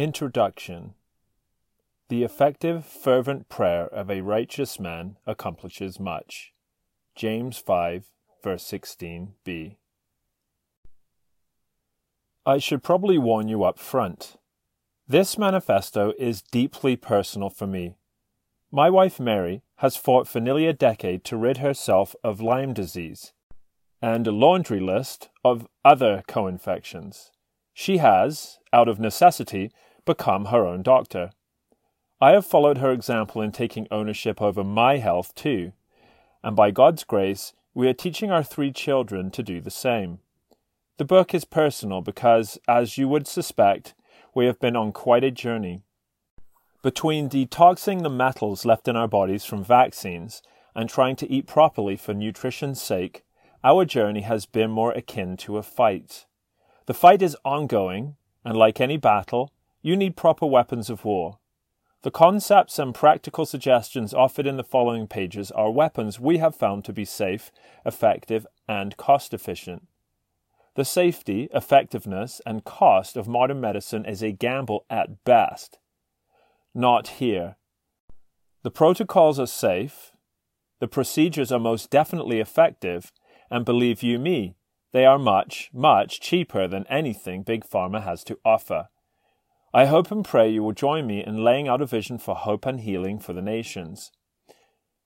Introduction The effective, fervent prayer of a righteous man accomplishes much. James 5, verse 16b. I should probably warn you up front. This manifesto is deeply personal for me. My wife Mary has fought for nearly a decade to rid herself of Lyme disease and a laundry list of other co infections. She has, out of necessity, become her own doctor. I have followed her example in taking ownership over my health too, and by God's grace, we are teaching our three children to do the same. The book is personal because, as you would suspect, we have been on quite a journey. Between detoxing the metals left in our bodies from vaccines and trying to eat properly for nutrition's sake, our journey has been more akin to a fight. The fight is ongoing, and like any battle, you need proper weapons of war. The concepts and practical suggestions offered in the following pages are weapons we have found to be safe, effective, and cost efficient. The safety, effectiveness, and cost of modern medicine is a gamble at best. Not here. The protocols are safe, the procedures are most definitely effective, and believe you me, they are much, much cheaper than anything Big Pharma has to offer. I hope and pray you will join me in laying out a vision for hope and healing for the nations.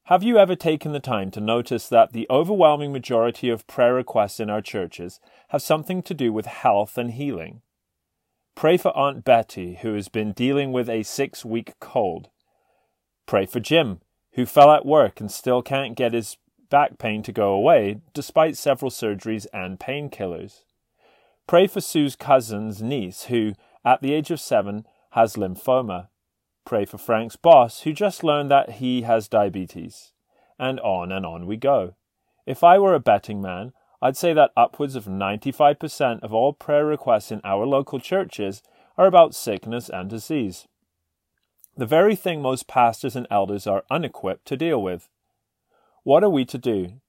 Have you ever taken the time to notice that the overwhelming majority of prayer requests in our churches have something to do with health and healing? Pray for Aunt Betty, who has been dealing with a six week cold. Pray for Jim, who fell at work and still can't get his back pain to go away despite several surgeries and painkillers. Pray for Sue's cousin's niece, who, at the age of seven, has lymphoma. Pray for Frank's boss, who just learned that he has diabetes. And on and on we go. If I were a betting man, I'd say that upwards of 95% of all prayer requests in our local churches are about sickness and disease. The very thing most pastors and elders are unequipped to deal with. What are we to do?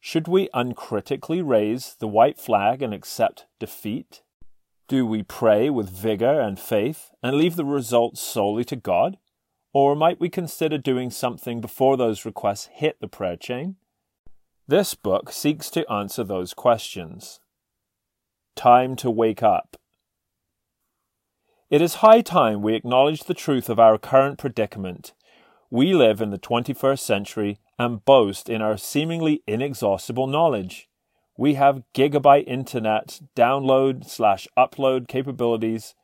Should we uncritically raise the white flag and accept defeat? Do we pray with vigor and faith and leave the results solely to God? Or might we consider doing something before those requests hit the prayer chain? This book seeks to answer those questions. Time to wake up. It is high time we acknowledge the truth of our current predicament. We live in the 21st century and boast in our seemingly inexhaustible knowledge. We have gigabyte internet download slash upload capabilities,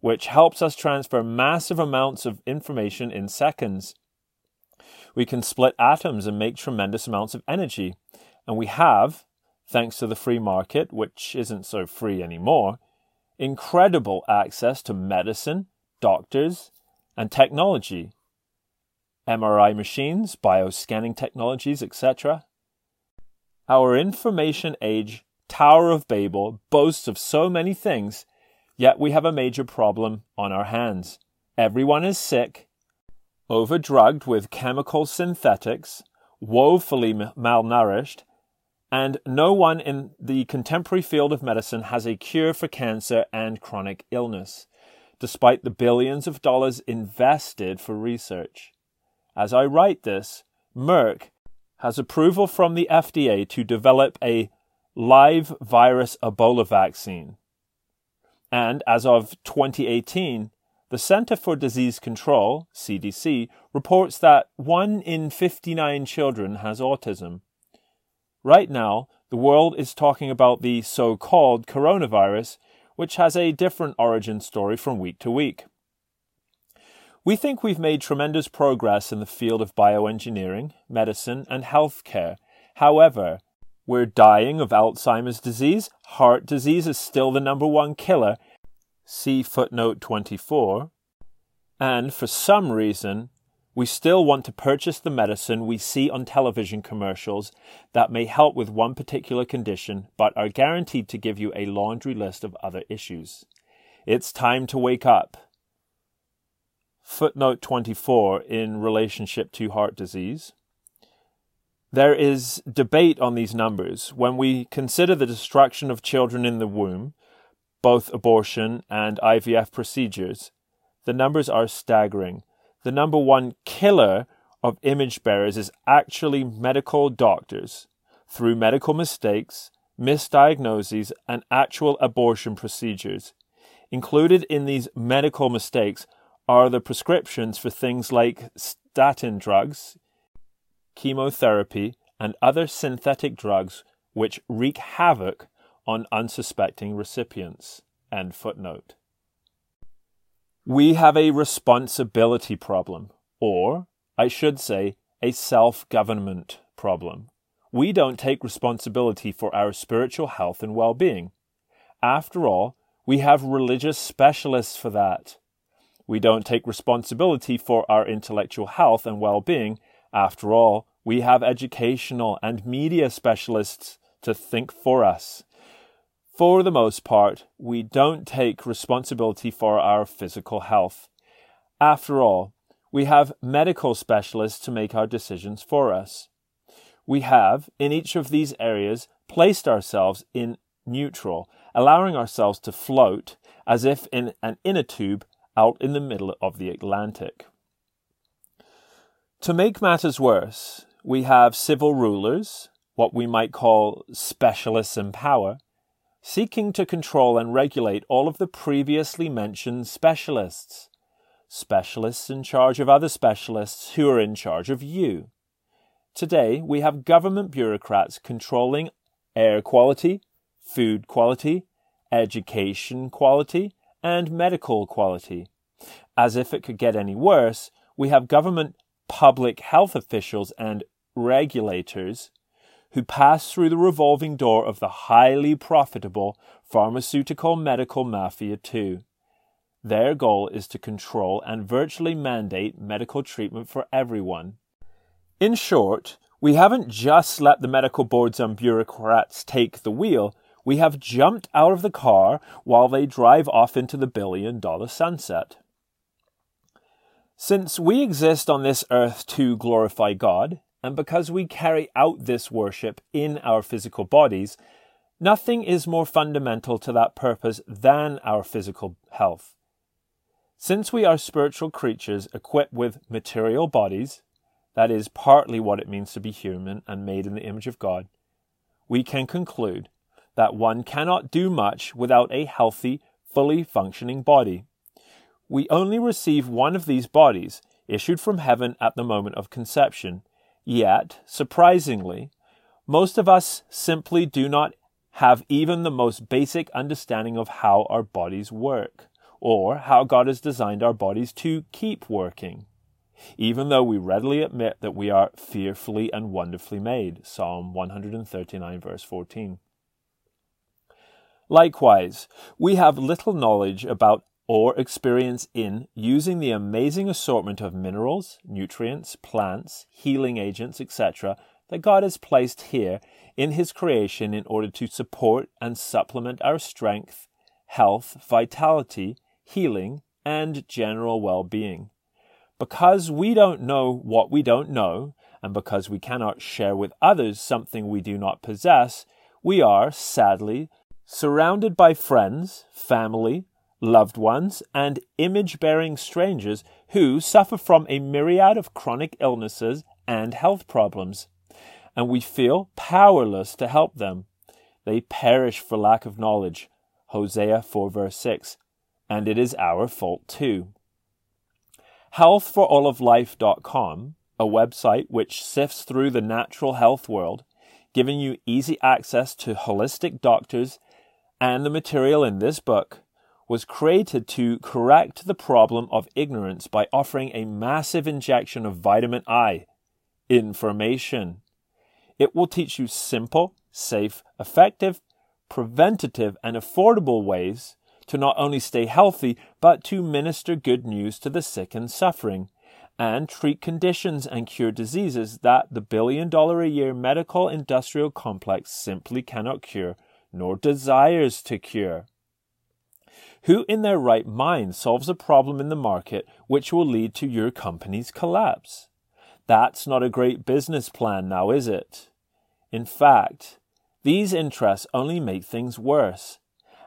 which helps us transfer massive amounts of information in seconds. We can split atoms and make tremendous amounts of energy. And we have, thanks to the free market, which isn't so free anymore, incredible access to medicine, doctors, and technology. MRI machines, bioscanning technologies, etc. Our information age Tower of Babel boasts of so many things, yet we have a major problem on our hands. Everyone is sick, overdrugged with chemical synthetics, woefully malnourished, and no one in the contemporary field of medicine has a cure for cancer and chronic illness, despite the billions of dollars invested for research. As I write this, Merck has approval from the FDA to develop a live virus Ebola vaccine. And as of 2018, the Center for Disease Control, CDC, reports that 1 in 59 children has autism. Right now, the world is talking about the so called coronavirus, which has a different origin story from week to week. We think we've made tremendous progress in the field of bioengineering, medicine, and healthcare. However, we're dying of Alzheimer's disease. Heart disease is still the number one killer. See footnote 24. And for some reason, we still want to purchase the medicine we see on television commercials that may help with one particular condition, but are guaranteed to give you a laundry list of other issues. It's time to wake up footnote 24 in relationship to heart disease. There is debate on these numbers. When we consider the destruction of children in the womb, both abortion and IVF procedures, the numbers are staggering. The number one killer of image bearers is actually medical doctors through medical mistakes, misdiagnoses, and actual abortion procedures. Included in these medical mistakes are the prescriptions for things like statin drugs, chemotherapy, and other synthetic drugs which wreak havoc on unsuspecting recipients. End footnote. We have a responsibility problem, or I should say, a self government problem. We don't take responsibility for our spiritual health and well being. After all, we have religious specialists for that. We don't take responsibility for our intellectual health and well being. After all, we have educational and media specialists to think for us. For the most part, we don't take responsibility for our physical health. After all, we have medical specialists to make our decisions for us. We have, in each of these areas, placed ourselves in neutral, allowing ourselves to float as if in an inner tube out in the middle of the Atlantic. To make matters worse, we have civil rulers, what we might call specialists in power, seeking to control and regulate all of the previously mentioned specialists specialists in charge of other specialists who are in charge of you. Today, we have government bureaucrats controlling air quality, food quality, education quality, and medical quality. As if it could get any worse, we have government public health officials and regulators who pass through the revolving door of the highly profitable pharmaceutical medical mafia too. Their goal is to control and virtually mandate medical treatment for everyone. In short, we haven't just let the medical boards and bureaucrats take the wheel, we have jumped out of the car while they drive off into the billion dollar sunset. Since we exist on this earth to glorify God, and because we carry out this worship in our physical bodies, nothing is more fundamental to that purpose than our physical health. Since we are spiritual creatures equipped with material bodies, that is partly what it means to be human and made in the image of God, we can conclude that one cannot do much without a healthy, fully functioning body. We only receive one of these bodies, issued from heaven at the moment of conception, yet, surprisingly, most of us simply do not have even the most basic understanding of how our bodies work or how God has designed our bodies to keep working, even though we readily admit that we are fearfully and wonderfully made. Psalm 139, verse 14. Likewise, we have little knowledge about or experience in using the amazing assortment of minerals, nutrients, plants, healing agents, etc., that God has placed here in His creation in order to support and supplement our strength, health, vitality, healing, and general well being. Because we don't know what we don't know, and because we cannot share with others something we do not possess, we are, sadly, surrounded by friends, family, loved ones, and image bearing strangers who suffer from a myriad of chronic illnesses and health problems, and we feel powerless to help them. They perish for lack of knowledge. Hosea 4 verse 6 and it is our fault too. Healthforalloflife.com, a website which sifts through the natural health world, giving you easy access to holistic doctors and the material in this book, was created to correct the problem of ignorance by offering a massive injection of vitamin I, information. It will teach you simple, safe, effective, preventative, and affordable ways to not only stay healthy, but to minister good news to the sick and suffering, and treat conditions and cure diseases that the billion dollar a year medical industrial complex simply cannot cure, nor desires to cure. Who in their right mind solves a problem in the market which will lead to your company's collapse? That's not a great business plan now, is it? In fact, these interests only make things worse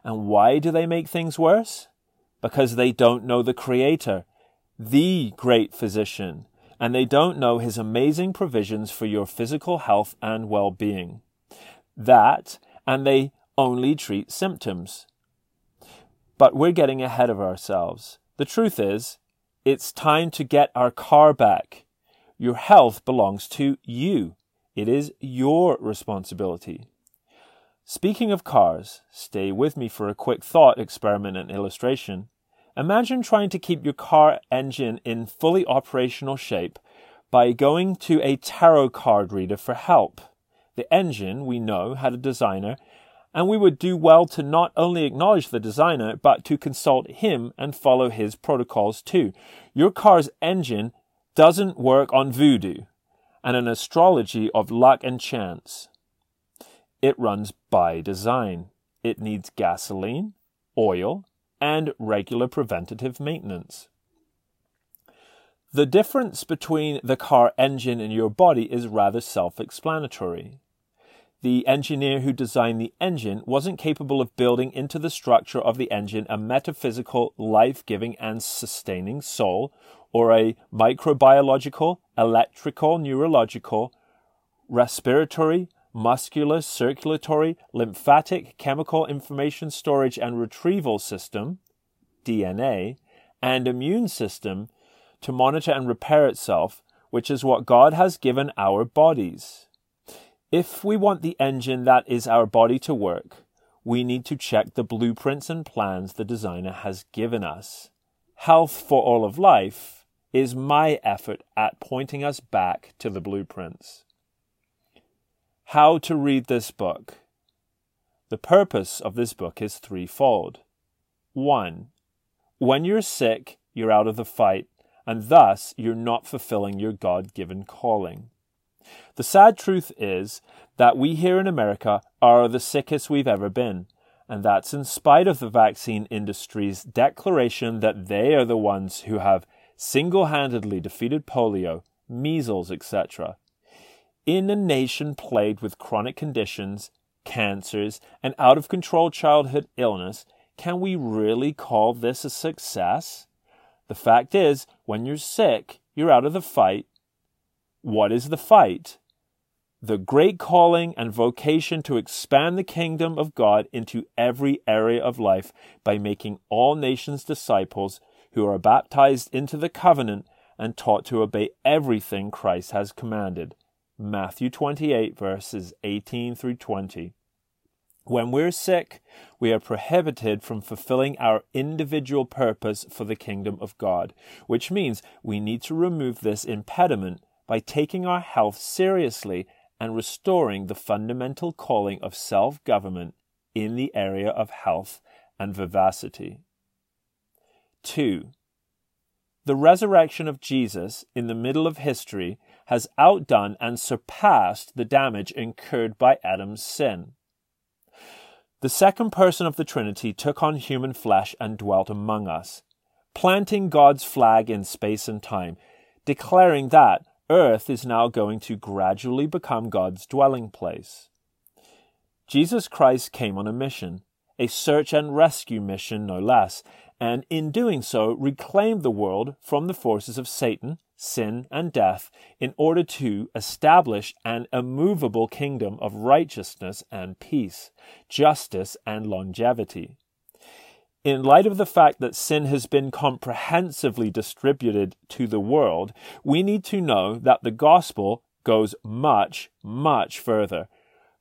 and why do they make things worse? because they don't know the Creator, the great physician, and they don't know his amazing provisions for your physical health and well being. That, and they only treat symptoms. But we're getting ahead of ourselves. The truth is, it's time to get our car back. Your health belongs to you. It is your responsibility. Speaking of cars, stay with me for a quick thought experiment and illustration. Imagine trying to keep your car engine in fully operational shape by going to a tarot card reader for help. The engine, we know, had a designer, and we would do well to not only acknowledge the designer, but to consult him and follow his protocols too. Your car's engine doesn't work on voodoo and an astrology of luck and chance. It runs by design. It needs gasoline, oil, and regular preventative maintenance. The difference between the car engine and your body is rather self explanatory. The engineer who designed the engine wasn't capable of building into the structure of the engine a metaphysical, life giving, and sustaining soul, or a microbiological, electrical, neurological, respiratory, muscular, circulatory, lymphatic, chemical information storage and retrieval system, DNA, and immune system to monitor and repair itself, which is what God has given our bodies. If we want the engine that is our body to work, we need to check the blueprints and plans the designer has given us. Health for all of life is my effort at pointing us back to the blueprints. How to read this book. The purpose of this book is threefold. 1. When you're sick, you're out of the fight, and thus you're not fulfilling your God given calling. The sad truth is that we here in America are the sickest we've ever been, and that's in spite of the vaccine industry's declaration that they are the ones who have single handedly defeated polio, measles, etc. In a nation plagued with chronic conditions, cancers, and out of control childhood illness, can we really call this a success? The fact is, when you're sick, you're out of the fight. What is the fight? The great calling and vocation to expand the kingdom of God into every area of life by making all nations disciples who are baptized into the covenant and taught to obey everything Christ has commanded. Matthew 28, verses 18 through 20. When we're sick, we are prohibited from fulfilling our individual purpose for the kingdom of God, which means we need to remove this impediment by taking our health seriously and restoring the fundamental calling of self government in the area of health and vivacity. 2. The resurrection of Jesus in the middle of history has outdone and surpassed the damage incurred by Adam's sin. The second person of the Trinity took on human flesh and dwelt among us, planting God's flag in space and time, declaring that earth is now going to gradually become God's dwelling place. Jesus Christ came on a mission, a search and rescue mission no less, and in doing so reclaimed the world from the forces of Satan, sin, and death in order to establish an immovable kingdom of righteousness and peace, justice and longevity. In light of the fact that sin has been comprehensively distributed to the world, we need to know that the gospel goes much, much further.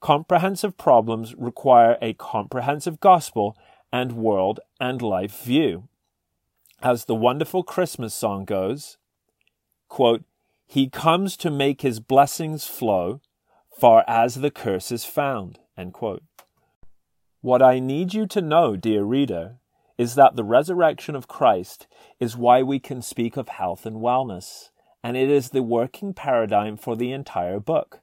Comprehensive problems require a comprehensive gospel and world and life view. As the wonderful Christmas song goes, quote, He comes to make his blessings flow, far as the curse is found. What I need you to know, dear reader, is that the resurrection of Christ is why we can speak of health and wellness, and it is the working paradigm for the entire book.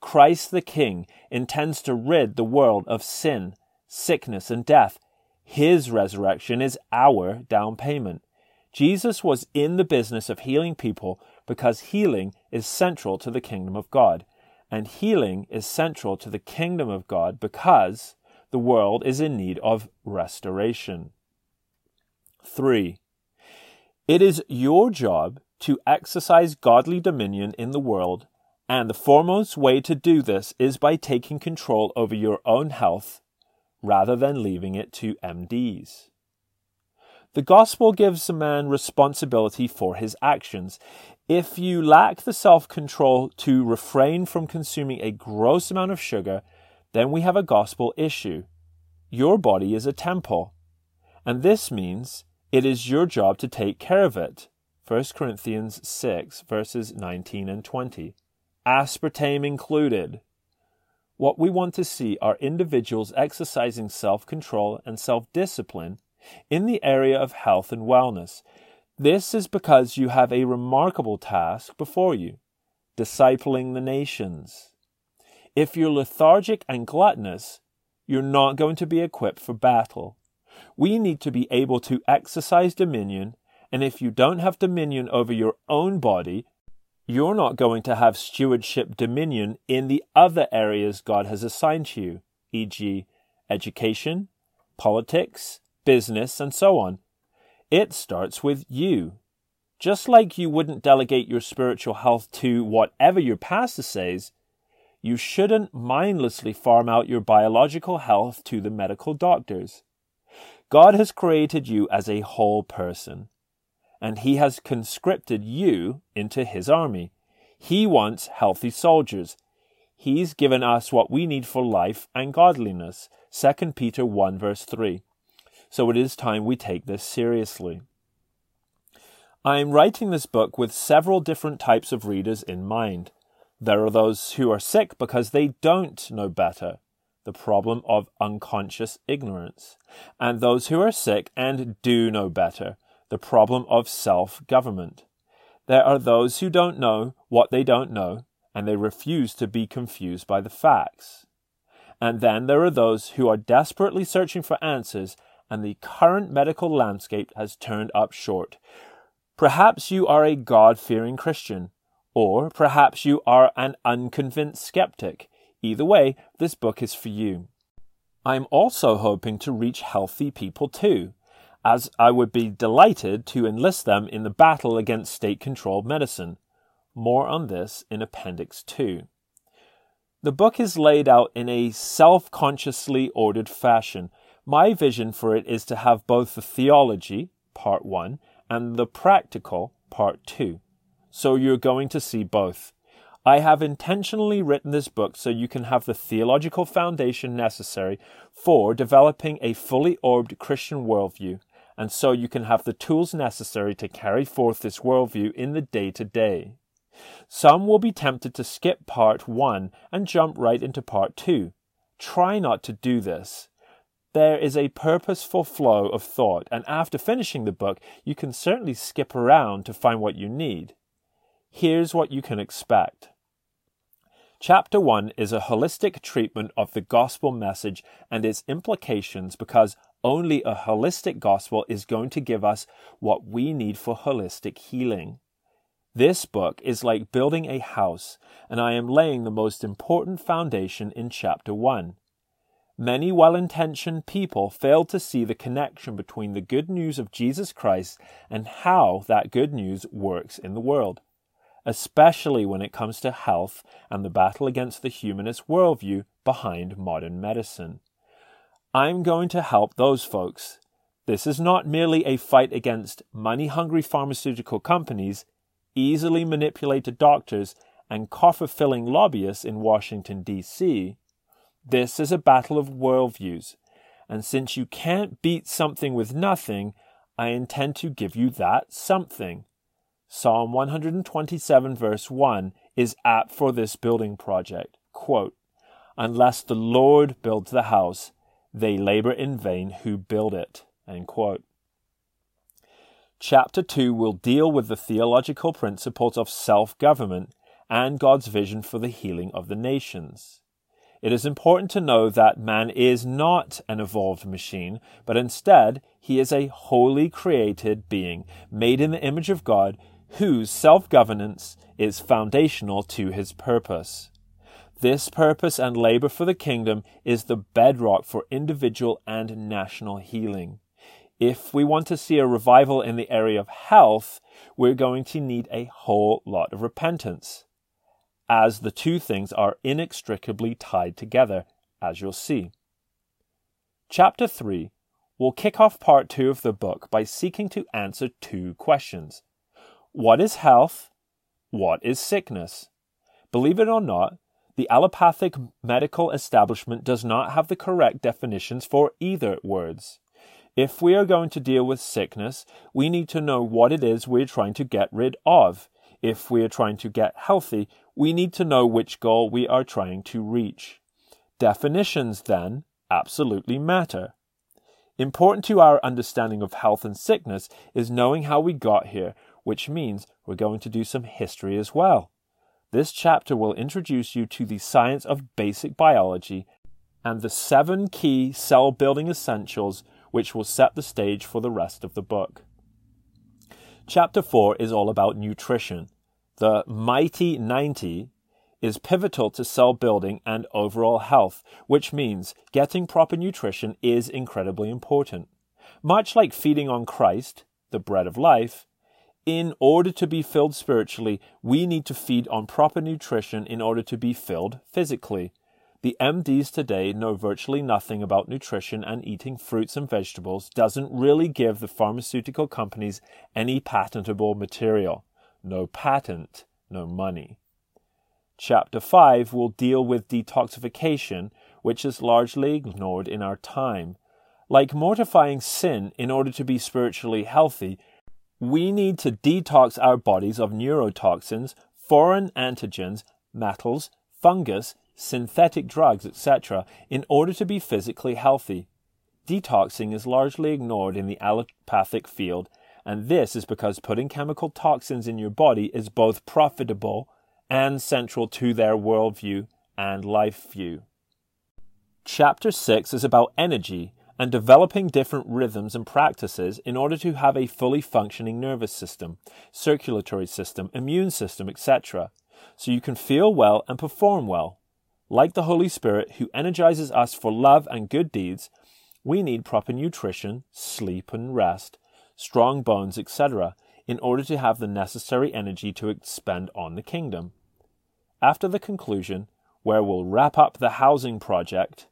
Christ the King intends to rid the world of sin, sickness, and death. His resurrection is our down payment. Jesus was in the business of healing people because healing is central to the kingdom of God. And healing is central to the kingdom of God because the world is in need of restoration. 3. It is your job to exercise godly dominion in the world, and the foremost way to do this is by taking control over your own health rather than leaving it to MDs. The gospel gives a man responsibility for his actions. If you lack the self control to refrain from consuming a gross amount of sugar, then we have a gospel issue. Your body is a temple, and this means it is your job to take care of it. 1 Corinthians 6, verses 19 and 20. Aspartame included. What we want to see are individuals exercising self control and self discipline in the area of health and wellness. This is because you have a remarkable task before you discipling the nations. If you're lethargic and gluttonous, you're not going to be equipped for battle. We need to be able to exercise dominion, and if you don't have dominion over your own body, you're not going to have stewardship dominion in the other areas God has assigned to you, e.g., education, politics, business, and so on. It starts with you. Just like you wouldn't delegate your spiritual health to whatever your pastor says, you shouldn't mindlessly farm out your biological health to the medical doctors. God has created you as a whole person, and He has conscripted you into His army. He wants healthy soldiers. He's given us what we need for life and godliness. 2 Peter 1 verse 3. So it is time we take this seriously. I am writing this book with several different types of readers in mind. There are those who are sick because they don't know better the problem of unconscious ignorance, and those who are sick and do know better, the problem of self government. There are those who don't know what they don't know, and they refuse to be confused by the facts. And then there are those who are desperately searching for answers, and the current medical landscape has turned up short. Perhaps you are a God fearing Christian, or perhaps you are an unconvinced skeptic Either way, this book is for you. I'm also hoping to reach healthy people too, as I would be delighted to enlist them in the battle against state controlled medicine. More on this in Appendix 2. The book is laid out in a self consciously ordered fashion. My vision for it is to have both the theology, part 1, and the practical, part 2. So you're going to see both. I have intentionally written this book so you can have the theological foundation necessary for developing a fully orbed Christian worldview, and so you can have the tools necessary to carry forth this worldview in the day to day. Some will be tempted to skip part one and jump right into part two. Try not to do this. There is a purposeful flow of thought, and after finishing the book, you can certainly skip around to find what you need. Here's what you can expect. Chapter 1 is a holistic treatment of the gospel message and its implications because only a holistic gospel is going to give us what we need for holistic healing. This book is like building a house, and I am laying the most important foundation in chapter 1. Many well intentioned people fail to see the connection between the good news of Jesus Christ and how that good news works in the world especially when it comes to health and the battle against the humanist worldview behind modern medicine. I'm going to help those folks. This is not merely a fight against money hungry pharmaceutical companies, easily manipulated doctors, and coffer filling lobbyists in Washington, D.C. This is a battle of worldviews, and since you can't beat something with nothing, I intend to give you that something. Psalm 127, verse 1, is apt for this building project. Quote, Unless the Lord builds the house, they labor in vain who build it. End quote. Chapter 2 will deal with the theological principles of self government and God's vision for the healing of the nations. It is important to know that man is not an evolved machine, but instead he is a wholly created being, made in the image of God, whose self governance is foundational to his purpose. This purpose and labor for the kingdom is the bedrock for individual and national healing. If we want to see a revival in the area of health, we're going to need a whole lot of repentance, as the two things are inextricably tied together, as you'll see. Chapter 3 will kick off part 2 of the book by seeking to answer two questions What is health? What is sickness? Believe it or not, the allopathic medical establishment does not have the correct definitions for either words. If we are going to deal with sickness, we need to know what it is we're trying to get rid of. If we are trying to get healthy, we need to know which goal we are trying to reach. Definitions, then, absolutely matter. Important to our understanding of health and sickness is knowing how we got here, which means we're going to do some history as well. This chapter will introduce you to the science of basic biology and the seven key cell building essentials which will set the stage for the rest of the book. Chapter 4 is all about nutrition. The mighty 90 is pivotal to cell building and overall health, which means getting proper nutrition is incredibly important. Much like feeding on Christ, the bread of life, in order to be filled spiritually, we need to feed on proper nutrition in order to be filled physically. The MDs today know virtually nothing about nutrition, and eating fruits and vegetables doesn't really give the pharmaceutical companies any patentable material. No patent, no money. Chapter 5 will deal with detoxification, which is largely ignored in our time. Like mortifying sin in order to be spiritually healthy, we need to detox our bodies of neurotoxins, foreign antigens, metals, fungus, synthetic drugs, etc., in order to be physically healthy. Detoxing is largely ignored in the allopathic field, and this is because putting chemical toxins in your body is both profitable and central to their worldview and life view. Chapter 6 is about energy and developing different rhythms and practices in order to have a fully functioning nervous system, circulatory system, immune system, etc., so you can feel well and perform well. Like the Holy Spirit, who energizes us for love and good deeds, we need proper nutrition, sleep and rest, strong bones, etc., in order to have the necessary energy to expend on the kingdom. After the conclusion, where we'll wrap up the housing project,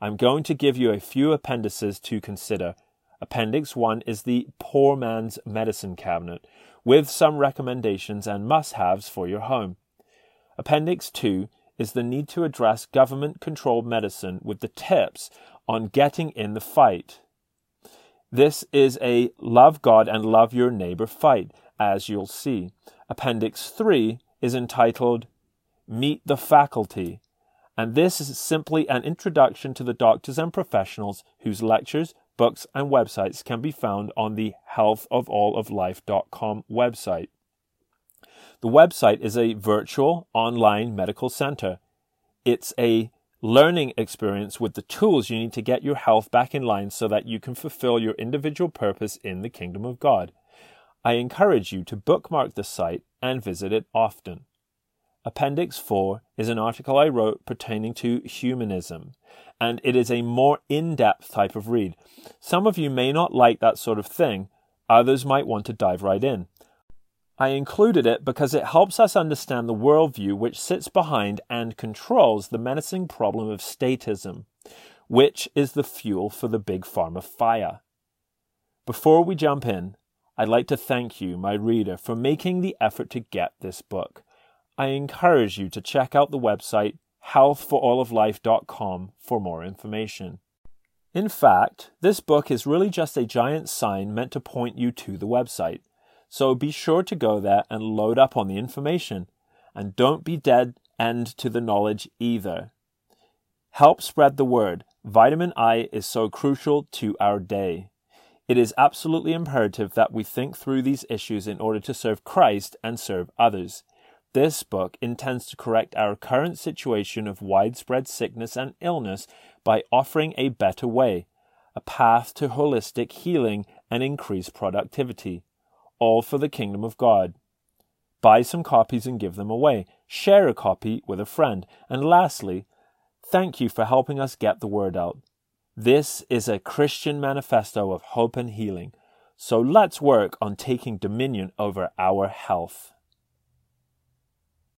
I'm going to give you a few appendices to consider. Appendix 1 is the poor man's medicine cabinet, with some recommendations and must haves for your home. Appendix 2 is the need to address government controlled medicine with the tips on getting in the fight. This is a love God and love your neighbor fight, as you'll see. Appendix 3 is entitled Meet the Faculty, and this is simply an introduction to the doctors and professionals whose lectures, books, and websites can be found on the healthforalloflife.com website. The website is a virtual online medical center. It's a learning experience with the tools you need to get your health back in line so that you can fulfill your individual purpose in the kingdom of God. I encourage you to bookmark the site and visit it often. Appendix 4 is an article I wrote pertaining to humanism, and it is a more in depth type of read. Some of you may not like that sort of thing, others might want to dive right in. I included it because it helps us understand the worldview which sits behind and controls the menacing problem of statism, which is the fuel for the big pharma fire. Before we jump in, I'd like to thank you, my reader, for making the effort to get this book. I encourage you to check out the website healthforalloflife.com for more information. In fact, this book is really just a giant sign meant to point you to the website. So be sure to go there and load up on the information. And don't be dead end to the knowledge either. Help spread the word. Vitamin I is so crucial to our day. It is absolutely imperative that we think through these issues in order to serve Christ and serve others. This book intends to correct our current situation of widespread sickness and illness by offering a better way, a path to holistic healing and increased productivity all for the kingdom of God. Buy some copies and give them away. Share a copy with a friend. And lastly, thank you for helping us get the word out. This is a Christian manifesto of hope and healing, so let's work on taking dominion over our health.